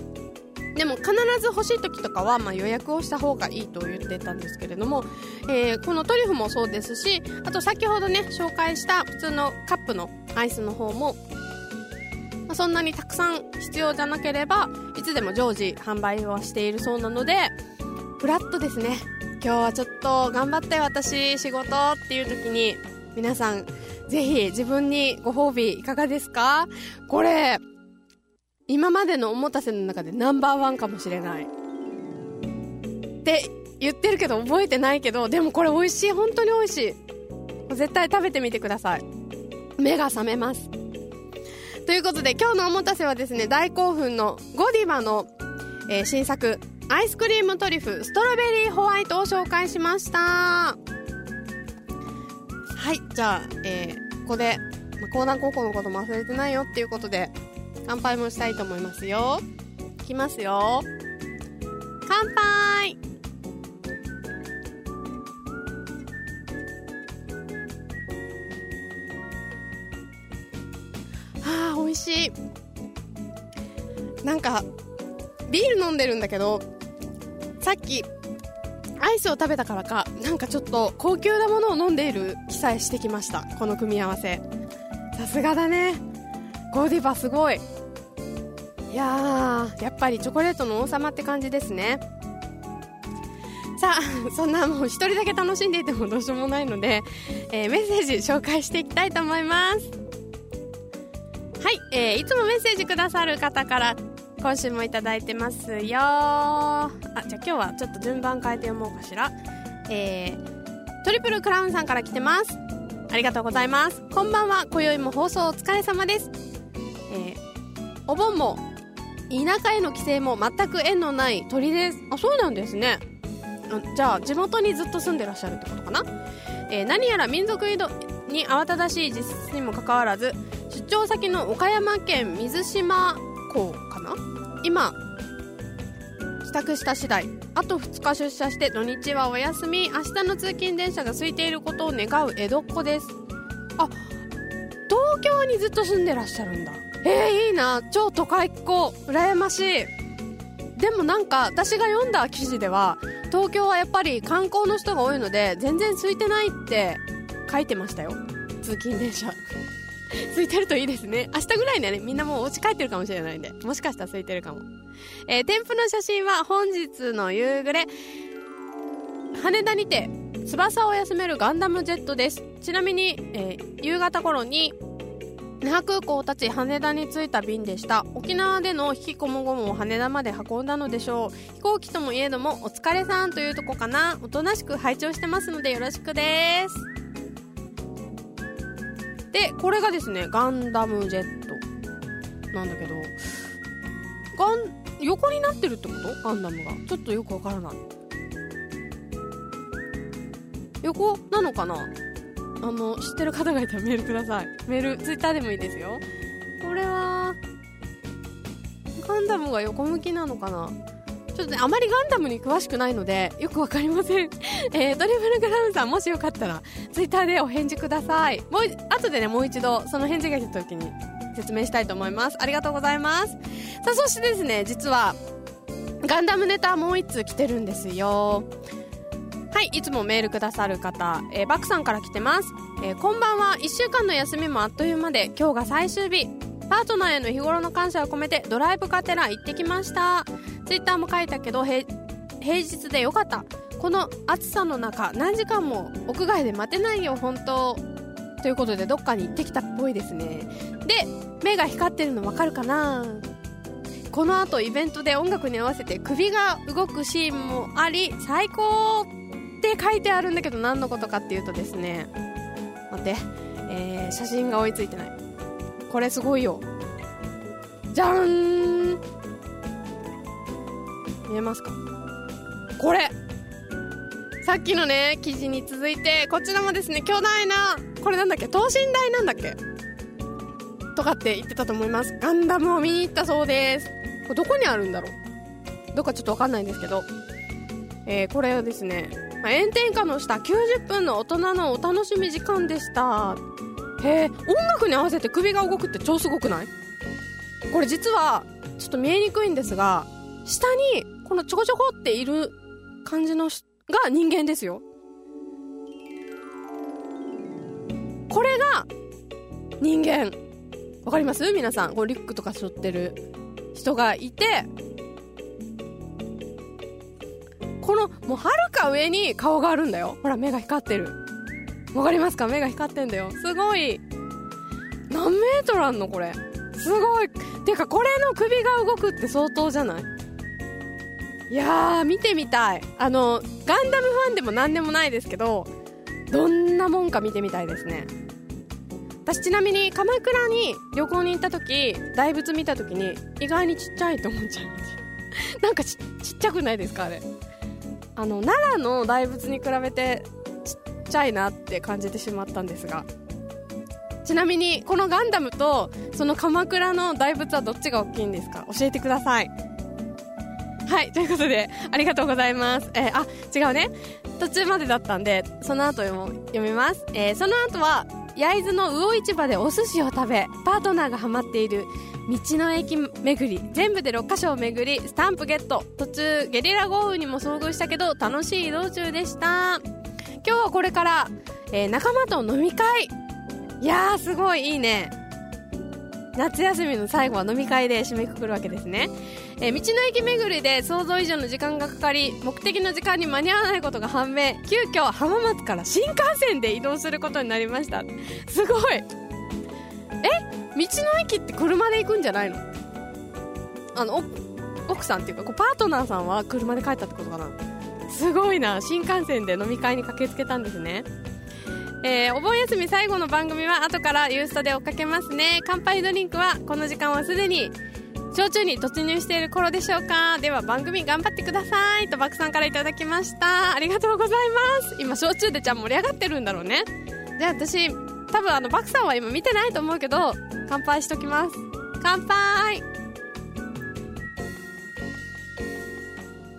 でも必ず欲しい時とかは、まあ、予約をした方がいいと言ってたんですけれども、えー、このトリュフもそうですしあと先ほどね紹介した普通のカップのアイスの方も、まあ、そんなにたくさん必要じゃなければいつでも常時販売はしているそうなのでフラットですね。今日はちょっと頑張って私仕事っていう時に皆さんぜひ自分にご褒美いかがですか？これ今までのおもたせの中でナンバーワンかもしれない。って言ってるけど覚えてないけどでもこれ美味しい本当に美味しい。絶対食べてみてください。目が覚めます。ということで今日のおもたせはですね大興奮のゴディバの、えー、新作アイスクリームトリュフストロベリーホワイトを紹介しました。はいじゃあ、えー、ここで講談高校のことも忘れてないよっていうことで乾杯もしたいと思いますよ。いきますよ。乾杯。あー美味しい。なんかビール飲んでるんだけどさっきアイスを食べたからかなんかちょっと高級なものを飲んでいる気さえしてきました。この組み合わせ。さすがだね。ゴディバすごい。いやーやっぱりチョコレートの王様って感じですね。さあ そんなもう一人だけ楽しんでいてもどうしようもないので、えー、メッセージ紹介していきたいと思います。はい、えー、いつもメッセージくださる方から今週もいただいてますよあじゃあ今日はちょっと順番変えて読もうかしら。えー、トリプルクラウンさんから来てます。ありがとうございます。こんばんは。今宵も放送お疲れ様です。えー、お盆も田舎への帰省も全く縁のない鳥ですあそうなんですね。じゃあ地元にずっと住んでらっしゃるってことかな、えー、何やら民族移動に慌ただしい実質にもかかわらず出張先の岡山県水島港かな。今帰宅した次第あと2日出社して土日はお休み。明日の通勤電車が空いていることを願う江戸っ子です。あ東京にずっと住んでらっしゃるんだ。えー、いいな。超都会っ子。羨ましい。でもなんか私が読んだ記事では東京はやっぱり観光の人が多いので全然空いてないって書いてましたよ。通勤電車。空いてるといいですね。明日ぐらいにはねみんなもうお家帰ってるかもしれないんで。もしかしたら空いてるかも。えー、添付の写真は本日の夕暮れ。羽田にて翼を休めるガンダムジェットです。ちなみに、えー、夕方頃に那覇空港を立ち羽田に着いた便でした。沖縄での引きこもごもを羽田まで運んだのでしょう。飛行機ともいえどもお疲れさんというとこかな。おとなしく拝聴してますのでよろしくです。でこれがですねガンダムジェットなんだけどガン横になってるってこと？ガンダムが。ちょっとよくわからない。横なのかな？あの知ってる方がいたらメールくださいメールツイッターでもいいですよこれはガンダムが横向きなのかな？ちょっとね、あまりガンダムに詳しくないので、よくわかりません。えー、ドリブルグラウンさん、もしよかったら、ツイッターでお返事ください。もう、後でね、もう一度、その返事が来た時に説明したいと思います。ありがとうございます。さあ、そしてですね、実は、ガンダムネタもう一通来てるんですよ。はいいつもメールくださる方、えー、バクさんから来てます、えー、こんばんは。1週間の休みもあっという間で今日が最終日。パートナーへの日頃の感謝を込めてドライブカテラ行ってきました。ツイッターも書いたけど平日でよかった。この暑さの中何時間も屋外で待てないよ本当。ということでどっかに行ってきたっぽいですね。で目が光ってるの分かるかな。この後イベントで音楽に合わせて首が動くシーンもあり最高。って書いてあるんだけど何のことかっていうとですね待って、えー、写真が追いついてない。これすごいよ。じゃん。見えますか？これ。さっきのね記事に続いてこちらもですね巨大なこれなんだっけ？等身大なんだっけ？とかって言ってたと思います。ガンダムを見に行ったそうです。これどこにあるんだろう？どっかちょっとわかんないんですけど。えー、これをですねまあ、炎天下の下90分の大人のお楽しみ時間でした。へえ音楽に合わせて首が動くって超すごくない？これ実はちょっと見えにくいんですが下にこのちょこちょこっている感じのが人間ですよ。これが人間。わかります？皆さん。こうリュックとか背負ってる人がいてこのもうはるか上に顔があるんだよ。ほら目が光ってる。わかりますか？目が光ってんだよ。すごい。何メートルあんの？これ。すごい。ていうかこれの首が動くって相当じゃない？いやー見てみたい。あのガンダムファンでも何でもないですけどどんなもんか見てみたいですね。私ちなみに鎌倉に旅行に行った時大仏見た時に意外にちっちゃいと思っちゃいましたなんかちっちゃくないですか？あれ。あの奈良の大仏に比べてちっちゃいなって感じてしまったんですが。ちなみにこのガンダムとその鎌倉の大仏はどっちが大きいんですか？教えてください。はいということでありがとうございます。えー、あ違うね。途中までだったんでその後も読みます、えー、その後は焼津の魚市場でお寿司を食べパートナーがハマっている道の駅巡り全部で6カ所を巡りスタンプゲット。途中ゲリラ豪雨にも遭遇したけど楽しい移動中でした。今日はこれから、えー、仲間と飲み会。いやーすごいいいね。夏休みの最後は飲み会で締めくくるわけですね、えー、道の駅巡りで想像以上の時間がかかり目的の時間に間に合わないことが判明。急遽浜松から新幹線で移動することになりました。すごい。え？道の駅って車で行くんじゃないの？あの奥さんっていうかこうパートナーさんは車で帰ったってことかな？すごいな。新幹線で飲み会に駆けつけたんですね。えー、お盆休み最後の番組は後からユーストで追っかけますね。乾杯ドリンクはこの時間はすでに焼酎に突入している頃でしょうか。では番組頑張ってくださいとバクさんからいただきました。ありがとうございます。今焼酎でじゃあ盛り上がってるんだろうね。じゃあ私多分あのバクさんは今見てないと思うけど乾杯しときます。乾杯。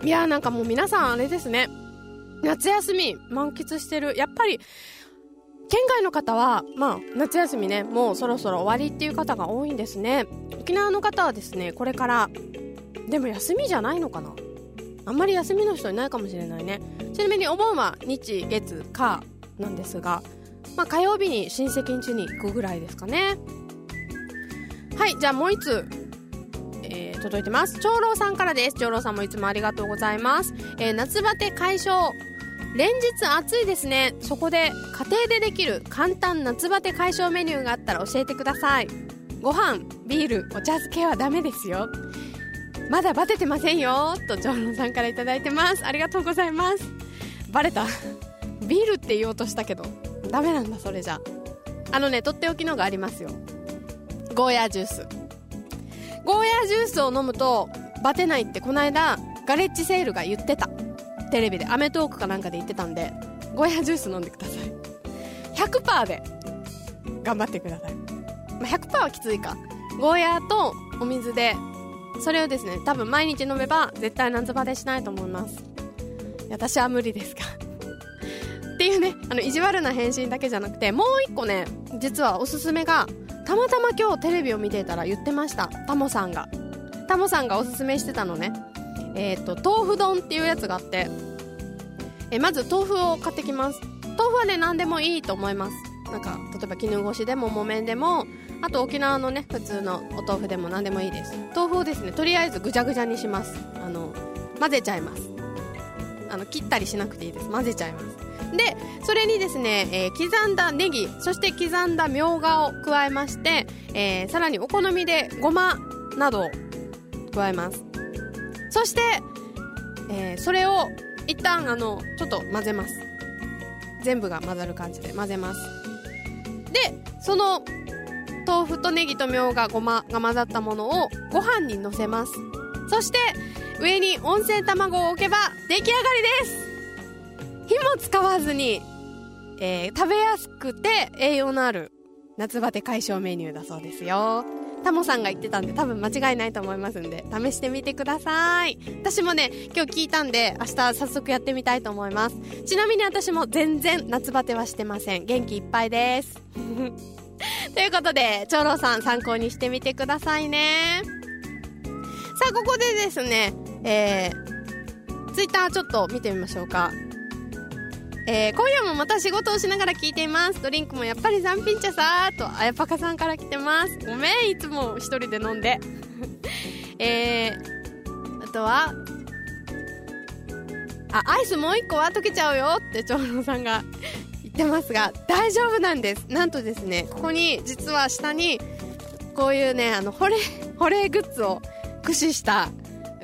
いやーなんかもう皆さんあれですね。夏休み満喫してる。やっぱり県外の方は、まあ、夏休みね、もうそろそろ終わりっていう方が多いんですね。沖縄の方はですね、これから、でも休みじゃないのかな？あんまり休みの人いないかもしれないね。ちなみにお盆は日、月、火なんですが、まあ、火曜日に親戚ん家に行くぐらいですかね。はい、じゃあもう一つ、え、届いてます。長老さんからです。長老さんもいつもありがとうございます。えー、夏バテ解消。連日暑いですね。そこで家庭でできる簡単夏バテ解消メニューがあったら教えてください。ご飯ビールお茶漬けはダメですよ。まだバテてませんよ。と長野さんから頂いてます。ありがとうございます。バレた。ビールって言おうとしたけどダメなんだそれじゃ。あのねとっておきのがありますよ。ゴーヤージュース。ゴーヤージュースを飲むとバテないってこの間ガレッジセールが言ってた。テレビで『アメトーク』かなんかで言ってたんでゴーヤジュース飲んでください。100%で頑張ってください、ま、100%はきついか。ゴーヤーとお水でそれをですね多分毎日飲めば絶対夏バテしないと思います。私は無理ですが。っていうねあの意地悪な返信だけじゃなくてもう一個ね実はおすすめがたまたま今日テレビを見ていたら言ってました。タモさんが。タモさんがおすすめしてたのね。えーと、豆腐丼っていうやつがあって、えまず豆腐を買ってきます。豆腐はね何でもいいと思います。なんか例えば絹ごしでも木綿でもあと沖縄のね普通のお豆腐でも何でもいいです。豆腐をですねとりあえずぐちゃぐちゃにします。あの混ぜちゃいます。あの切ったりしなくていいです。混ぜちゃいます。でそれにですね、えー、刻んだネギそして刻んだみょうがを加えまして、えー、さらにお好みでごまなどを加えます。そして、えー、それを一旦あのちょっと混ぜます。全部が混ざる感じで混ぜます。でその豆腐とネギとみょうがごまが混ざったものをご飯にのせます。そして上に温泉卵を置けば出来上がりです。火も使わずに、えー、食べやすくて栄養のある夏バテ解消メニューだそうですよ。タモさんが言ってたんで多分間違いないと思いますんで試してみてください。私もね今日聞いたんで明日早速やってみたいと思います。ちなみに私も全然夏バテはしてません。元気いっぱいです。ということで長老さん参考にしてみてくださいね。さあここでですねえー、ツイッターちょっと見てみましょうか。えー、今夜もまた仕事をしながら聞いています。ドリンクもやっぱり残品茶さーと、あやぱかさんから来てます。ごめん、いつも一人で飲んで。えー、あとは、あ、アイスもう一個は溶けちゃうよって長老さんが言ってますが、大丈夫なんです。なんとですね、ここに、実は下に、こういうね、あの、保冷、保冷グッズを駆使した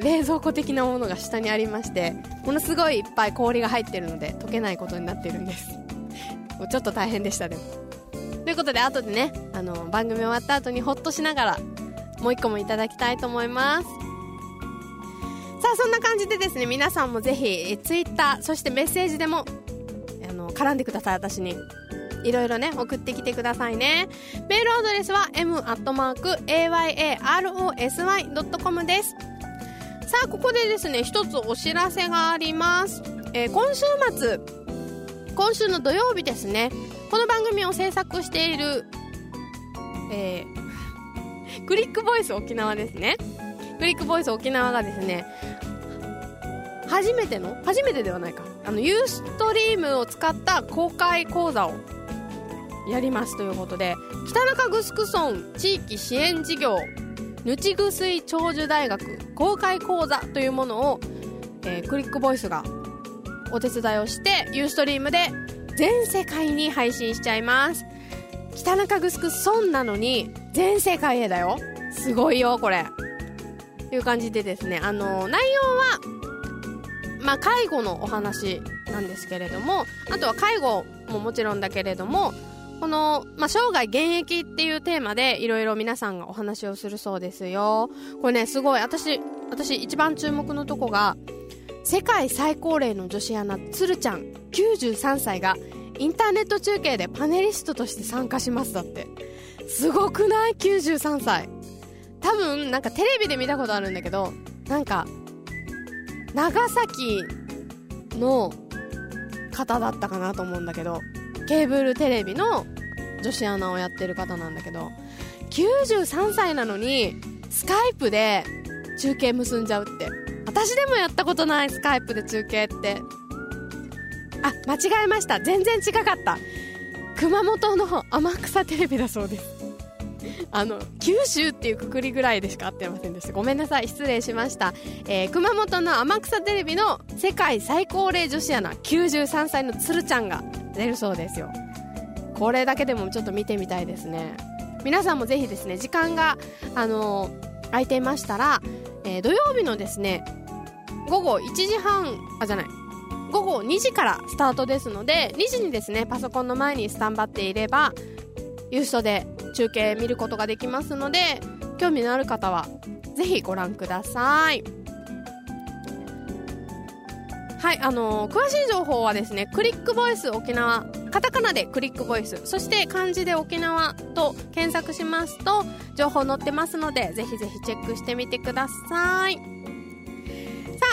冷蔵庫的なものが下にありまして、ものすごいいっぱい氷が入ってるので、溶けないことになってるんです。も うちょっと大変でした、でも。ということで、後でね、あの、番組終わった後にほっとしながら、もう一個もいただきたいと思います。さあ、そんな感じでですね、皆さんもぜひ、ツイッター、そしてメッセージでも、あの、絡んでください、私に。いろいろね、送ってきてくださいね。メールアドレスは m.ayarosy.com です。さあ、ここでですね、一つお知らせがあります。えー、今週末、今週の土曜日ですね、この番組を制作している、えー、クリックボイス沖縄ですね。クリックボイス沖縄がですね、初めての初めてではないか。あの、ユーストリームを使った公開講座をやりますということで、北中城村地域支援事業、ぬちぐすい長寿大学公開講座というものを、えー、クリックボイスがお手伝いをして、ユーストリームで全世界に配信しちゃいます。北中城村なのに全世界へだよ。すごいよ、これ。という感じでですね、あのー、内容は、まあ、介護のお話なんですけれども、あとは介護ももちろんだけれども、この、まあ、生涯現役っていうテーマでいろいろ皆さんがお話をするそうですよ。これね、すごい、私、私一番注目のとこが、世界最高齢の女子アナ、つるちゃん、93歳が、インターネット中継でパネリストとして参加しますだって。すごくない ?93 歳。多分、なんかテレビで見たことあるんだけど、なんか、長崎の方だったかなと思うんだけど、ケーブルテレビの女子アナをやってる方なんだけど93歳なのにスカイプで中継結んじゃうって。私でもやったことないスカイプで中継って。あ間違えました。全然違かった。熊本の天草テレビだそうです。あの九州っていうくくりぐらいでしか合ってませんでした。ごめんなさい。失礼しました、えー、熊本の天草テレビの世界最高齢女子アナ93歳のつるちゃんが出るそうですよ。これだけでもちょっと見てみたいですね。皆さんもぜひですね時間が、あのー、空いていましたら、えー、土曜日のですね午後1時半あじゃない午後2時からスタートですので2時にですねパソコンの前にスタンバっていればユーストで中継見ることができますので興味のある方はぜひご覧ください。はい、あのー、詳しい情報はですね、クリックボイス沖縄、カタカナでクリックボイス、そして漢字で沖縄と検索しますと、情報載ってますので、ぜひぜひチェックしてみてください。さ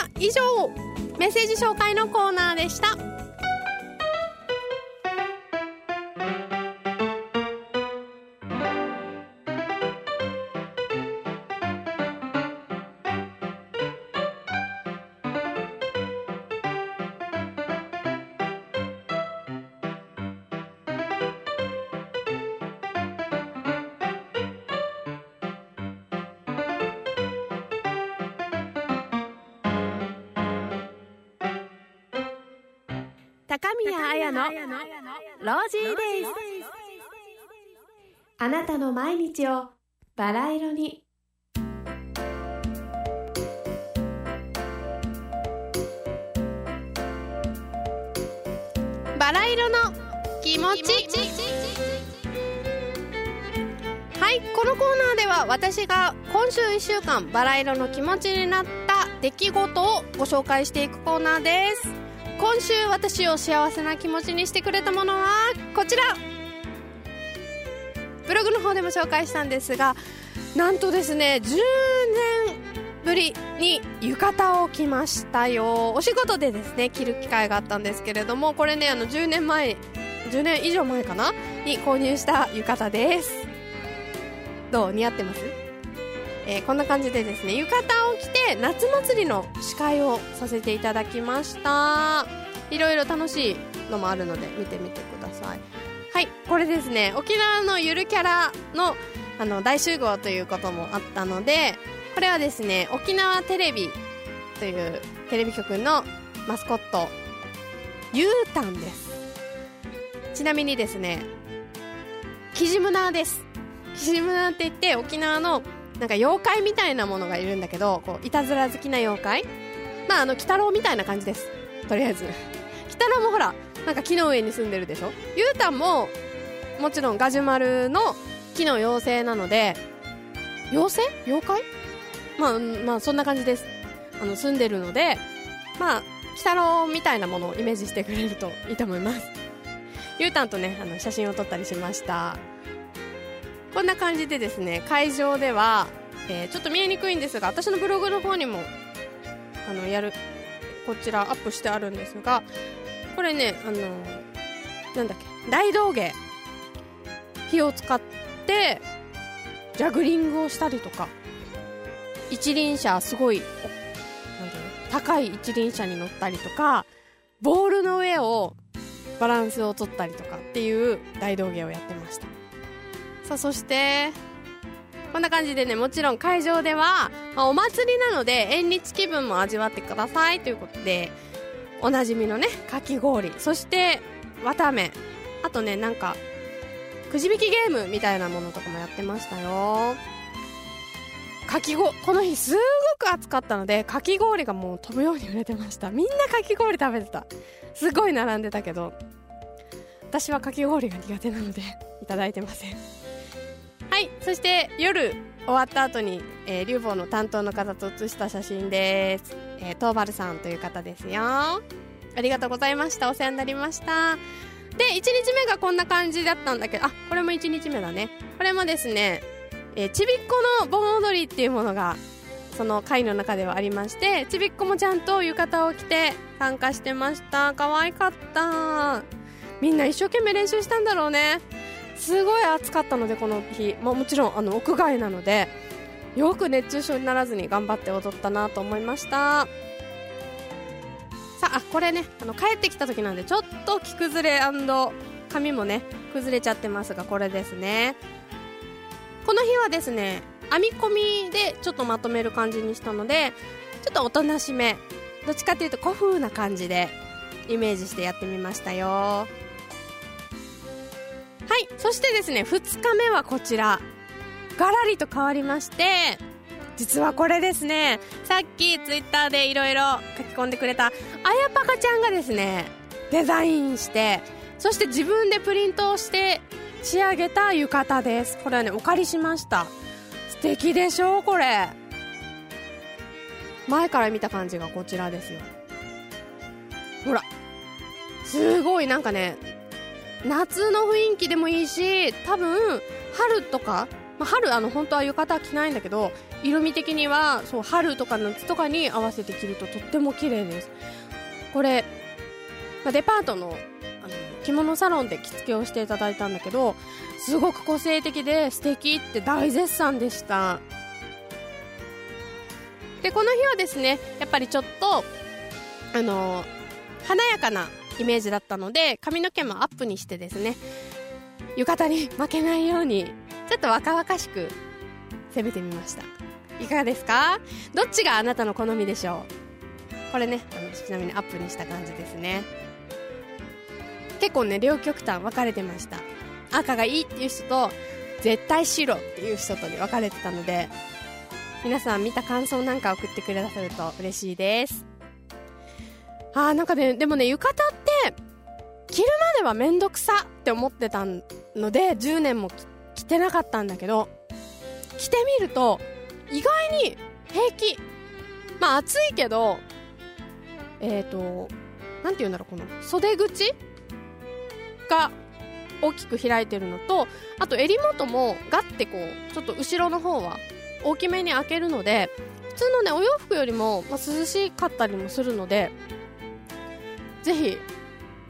あ、以上、メッセージ紹介のコーナーでした。宮彩のロージーデイズあなたの毎日をバラ色に。バラ色の気持ち。はいこのコーナーでは私が今週1週間バラ色の気持ちになった出来事をご紹介していくコーナーです。今週私を幸せな気持ちにしてくれたものはこちら。ブログの方でも紹介したんですがなんとですね10年ぶりに浴衣を着ましたよ。お仕事でですね着る機会があったんですけれどもこれねあの10年前10年以上前かな？に購入した浴衣です。どう？似合ってます？えー、こんな感じでですね浴衣を着て夏祭りの司会をさせていただきました。いろいろ楽しいのもあるので見てみてください。はいこれですね沖縄のゆるキャラのあの大集合ということもあったのでこれはですね沖縄テレビというテレビ局のマスコットゆうたんです。ちなみにですねキジムナーです。キジムナーって言って沖縄のなんか妖怪みたいなものがいるんだけどこういたずら好きな妖怪。まああの鬼太郎みたいな感じです。とりあえず。鬼太郎もほらなんか木の上に住んでるでしょ？ゆうたんももちろんガジュマルの木の妖精なので妖精？妖怪？まあまあそんな感じです。あの住んでるのでまあ鬼太郎みたいなものをイメージしてくれるといいと思います。ゆうたんとねあの写真を撮ったりしました。こんな感じでですね会場では、えー、ちょっと見えにくいんですが私のブログの方にもあのやるこちらアップしてあるんですがこれねあのなんだっけ大道芸。火を使ってジャグリングをしたりとか。一輪車すごいなんていう高い一輪車に乗ったりとかボールの上をバランスを取ったりとかっていう大道芸をやってました。さあそしてこんな感じでねもちろん会場では、まあ、お祭りなので縁日気分も味わってくださいということでおなじみのねかき氷そして綿あめあとねなんかくじ引きゲームみたいなものとかもやってましたよ。かきごこの日すごく暑かったのでかき氷がもう飛ぶように売れてました。みんなかき氷食べてた。すごい並んでたけど私はかき氷が苦手なのでいただいてません。はいそして夜終わった後に、えー、リュウボウの担当の方と写した写真です、えー、トーバルさんという方ですよ。ありがとうございました。お世話になりました。で1日目がこんな感じだったんだけどあこれも1日目だね。これもですねえー、ちびっこの盆踊りっていうものがその会の中ではありましてちびっこもちゃんと浴衣を着て参加してました。可愛かった。みんな一生懸命練習したんだろうね。すごい暑かったのでこの日、まあ、もちろんあの屋外なのでよく熱中症にならずに頑張って踊ったなと思いました。さあこれねあの帰ってきた時なんでちょっと着崩れ髪もね崩れちゃってますがこれですね。この日はですね編み込みでちょっとまとめる感じにしたのでちょっとおとなしめ。どっちかっていうと古風な感じでイメージしてやってみましたよ。はいそしてですね2日目はこちら。ガラリと変わりまして実はこれですねさっきツイッターでいろいろ書き込んでくれたあやぱかちゃんがですねデザインしてそして自分でプリントをして仕上げた浴衣です。これはねお借りしました。素敵でしょうこれ。前から見た感じがこちらですよ。ほらすごいなんかね夏の雰囲気でもいいし多分春とか、まあ、春あの本当は浴衣着ないんだけど色味的にはそう春とか夏とかに合わせて着るととっても綺麗です。これ、まあ、デパートの着物サロンで着付けをしていただいたんだけどすごく個性的で素敵って大絶賛でした。でこの日はですねやっぱりちょっとあの華やかなイメージだったので髪の毛もアップにしてですね浴衣に負けないようにちょっと若々しく攻めてみました。いかがですか？どっちがあなたの好みでしょう？これねあのちなみにアップにした感じですね。結構ね両極端分かれてました。赤がいいっていう人と絶対白っていう人とに分かれてたので皆さん見た感想なんか送ってくださると嬉しいです。あーなんかねでもね浴衣って着るまでは面倒くさって思ってたので10年も着てなかったんだけど着てみると意外に平気。まあ暑いけどえっ、ー、と何て言うんだろうこの袖口が大きく開いてるのとあと襟元もガッてこうちょっと後ろの方は大きめに開けるので普通のねお洋服よりも、まあ、涼しかったりもするのでぜひ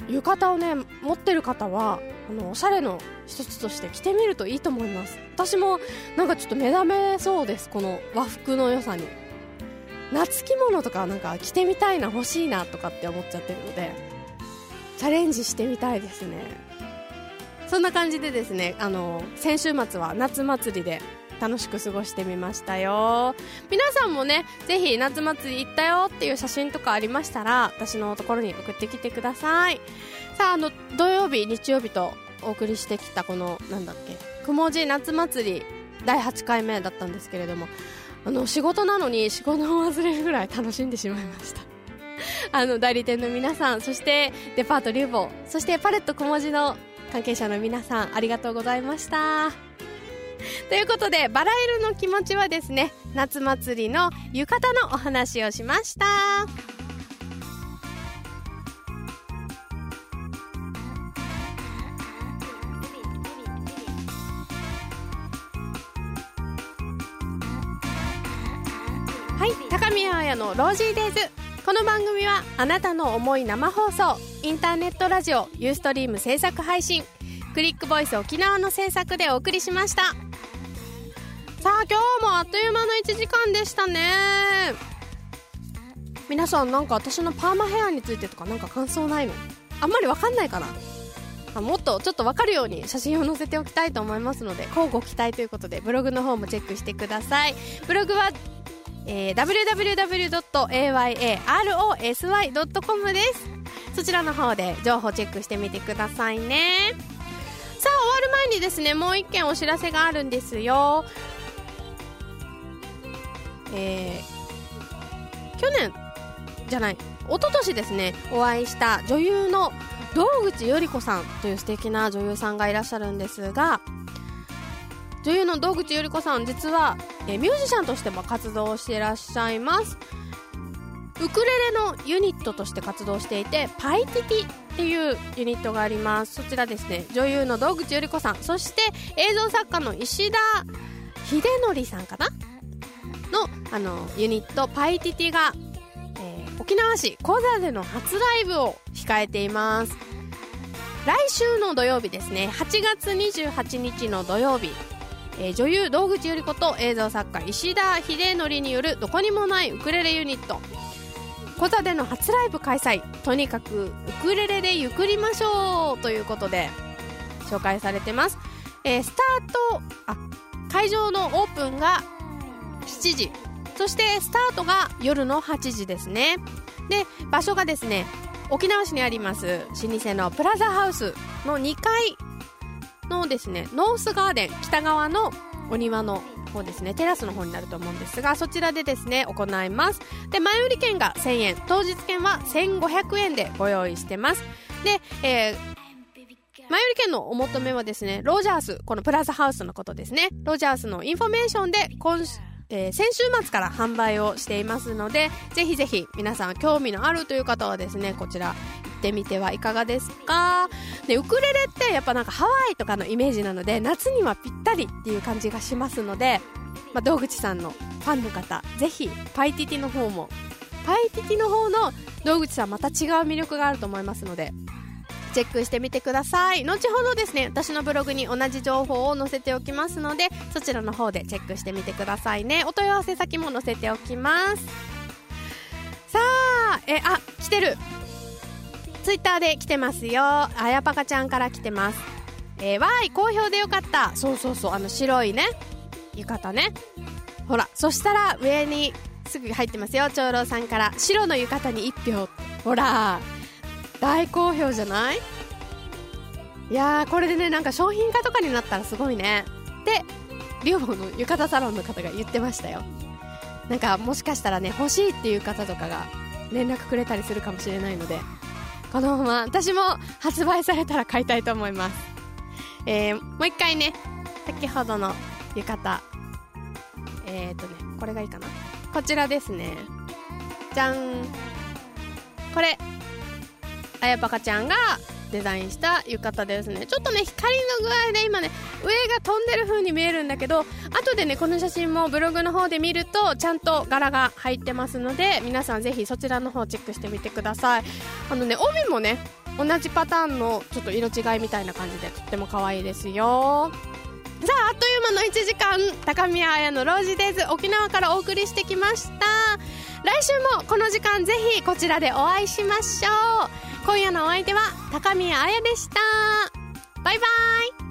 浴衣をね持ってる方はあのおしゃれの一つとして着てみるといいと思います。私もなんかちょっと目覚めそうです。この和服の良さに。夏着物とかなんか着てみたいな欲しいなとかって思っちゃってるのでチャレンジしてみたいですね。そんな感じでですねあの先週末は夏祭りで楽しく過ごしてみましたよ。皆さんもねぜひ夏祭り行ったよっていう写真とかありましたら私のところに送ってきてください。さああの土曜日日曜日とお送りしてきたこのなんだっけくもじ夏祭り第8回目だったんですけれどもあの仕事なのに仕事を忘れるぐらい楽しんでしまいました。あの代理店の皆さんそしてデパートリューボーそしてパレットくもじの関係者の皆さんありがとうございました。ということでバラ色の気持ちはですね夏祭りの浴衣のお話をしました。はい高宮彩のロージーデイズ。この番組はあなたの思い生放送インターネットラジオユーストリーム制作配信。クリックボイス沖縄の制作でお送りしました。さあ今日もあっという間の1時間でしたね。皆さんなんか私のパーマヘアについてとかなんか感想ないの？あんまりわかんないかな？あもっとちょっとわかるように写真を載せておきたいと思いますので交互期待ということでブログの方もチェックしてください。ブログはえー、www.ayarosy.com ですそちらの方で情報チェックしてみてくださいねにですねもう一件お知らせがあるんですよ。えー、去年じゃない一昨年ですねお会いした女優の道口より子さんという素敵な女優さんがいらっしゃるんですが女優の道口より子さん実は、えミュージシャンとしても活動していらっしゃいます。ウクレレのユニットとして活動していてパイティティっていうユニットがあります。そちらですね。女優の道口より子さん。そして映像作家の石田秀則さんかな？のあのユニットパイティティが、えー、沖縄市コザでの初ライブを控えています。来週の土曜日ですね。8月28日の土曜日。えー、女優道口由里子と映像作家石田秀則によるどこにもないウクレレユニット。コザでの初ライブ開催。とにかくウクレレでゆくりましょうということで紹介されてます、えー、スタートあ会場のオープンが7時。そしてスタートが夜の8時ですね。で場所がですね沖縄市にあります老舗のプラザハウスの2階のですねノースガーデン北側のお庭の方ですね。テラスの方になると思うんですがそちらでですね行います。で前売り券が1000円。当日券は1500円でご用意してます。で、えー、前売り券のお求めはですね、ロジャース、このプラザハウスのことですね、ロジャースのインフォメーションで今、えー、先週末から販売をしていますので、ぜひぜひ皆さん興味のあるという方はですね、こちら行ってみてはいかがですか？でウクレレってやっぱなんかハワイとかのイメージなので夏にはぴったりっていう感じがしますので、まあ、道口さんのファンの方ぜひパイティティの方もパイティティの方の道口さんまた違う魅力があると思いますのでチェックしてみてください。後ほどですね私のブログに同じ情報を載せておきますのでそちらの方でチェックしてみてくださいね。お問い合わせ先も載せておきます。さあえあ来てる。ツイッターで来てますよ。あやぱかちゃんから来てます。えー、わーい好評でよかった。そうそうそうあの白いね。浴衣ね。ほらそしたら上にすぐ入ってますよ。長老さんから白の浴衣に1票。ほら。大好評じゃない？いやーこれでねなんか商品化とかになったらすごいね。で両方の浴衣サロンの方が言ってましたよ。なんかもしかしたらね欲しいっていう方とかが連絡くれたりするかもしれないのでこのまま私も発売されたら買いたいと思います、えー、もう一回ね先ほどの浴衣。えっ、ー、とねこれがいいかな。こちらですね。じゃん。これ。あやぱかちゃんがデザインした浴衣ですね。ちょっとね光の具合で今ね上が飛んでる風に見えるんだけど後でねこの写真もブログの方で見るとちゃんと柄が入ってますので皆さんぜひそちらの方チェックしてみてください。あのね帯もね同じパターンのちょっと色違いみたいな感じでとっても可愛いですよ。さああっという間の1時間高宮綾のロージデイズ沖縄からお送りしてきました。来週もこの時間ぜひこちらでお会いしましょう。今夜のお相手は高宮綾でした。バイバイ。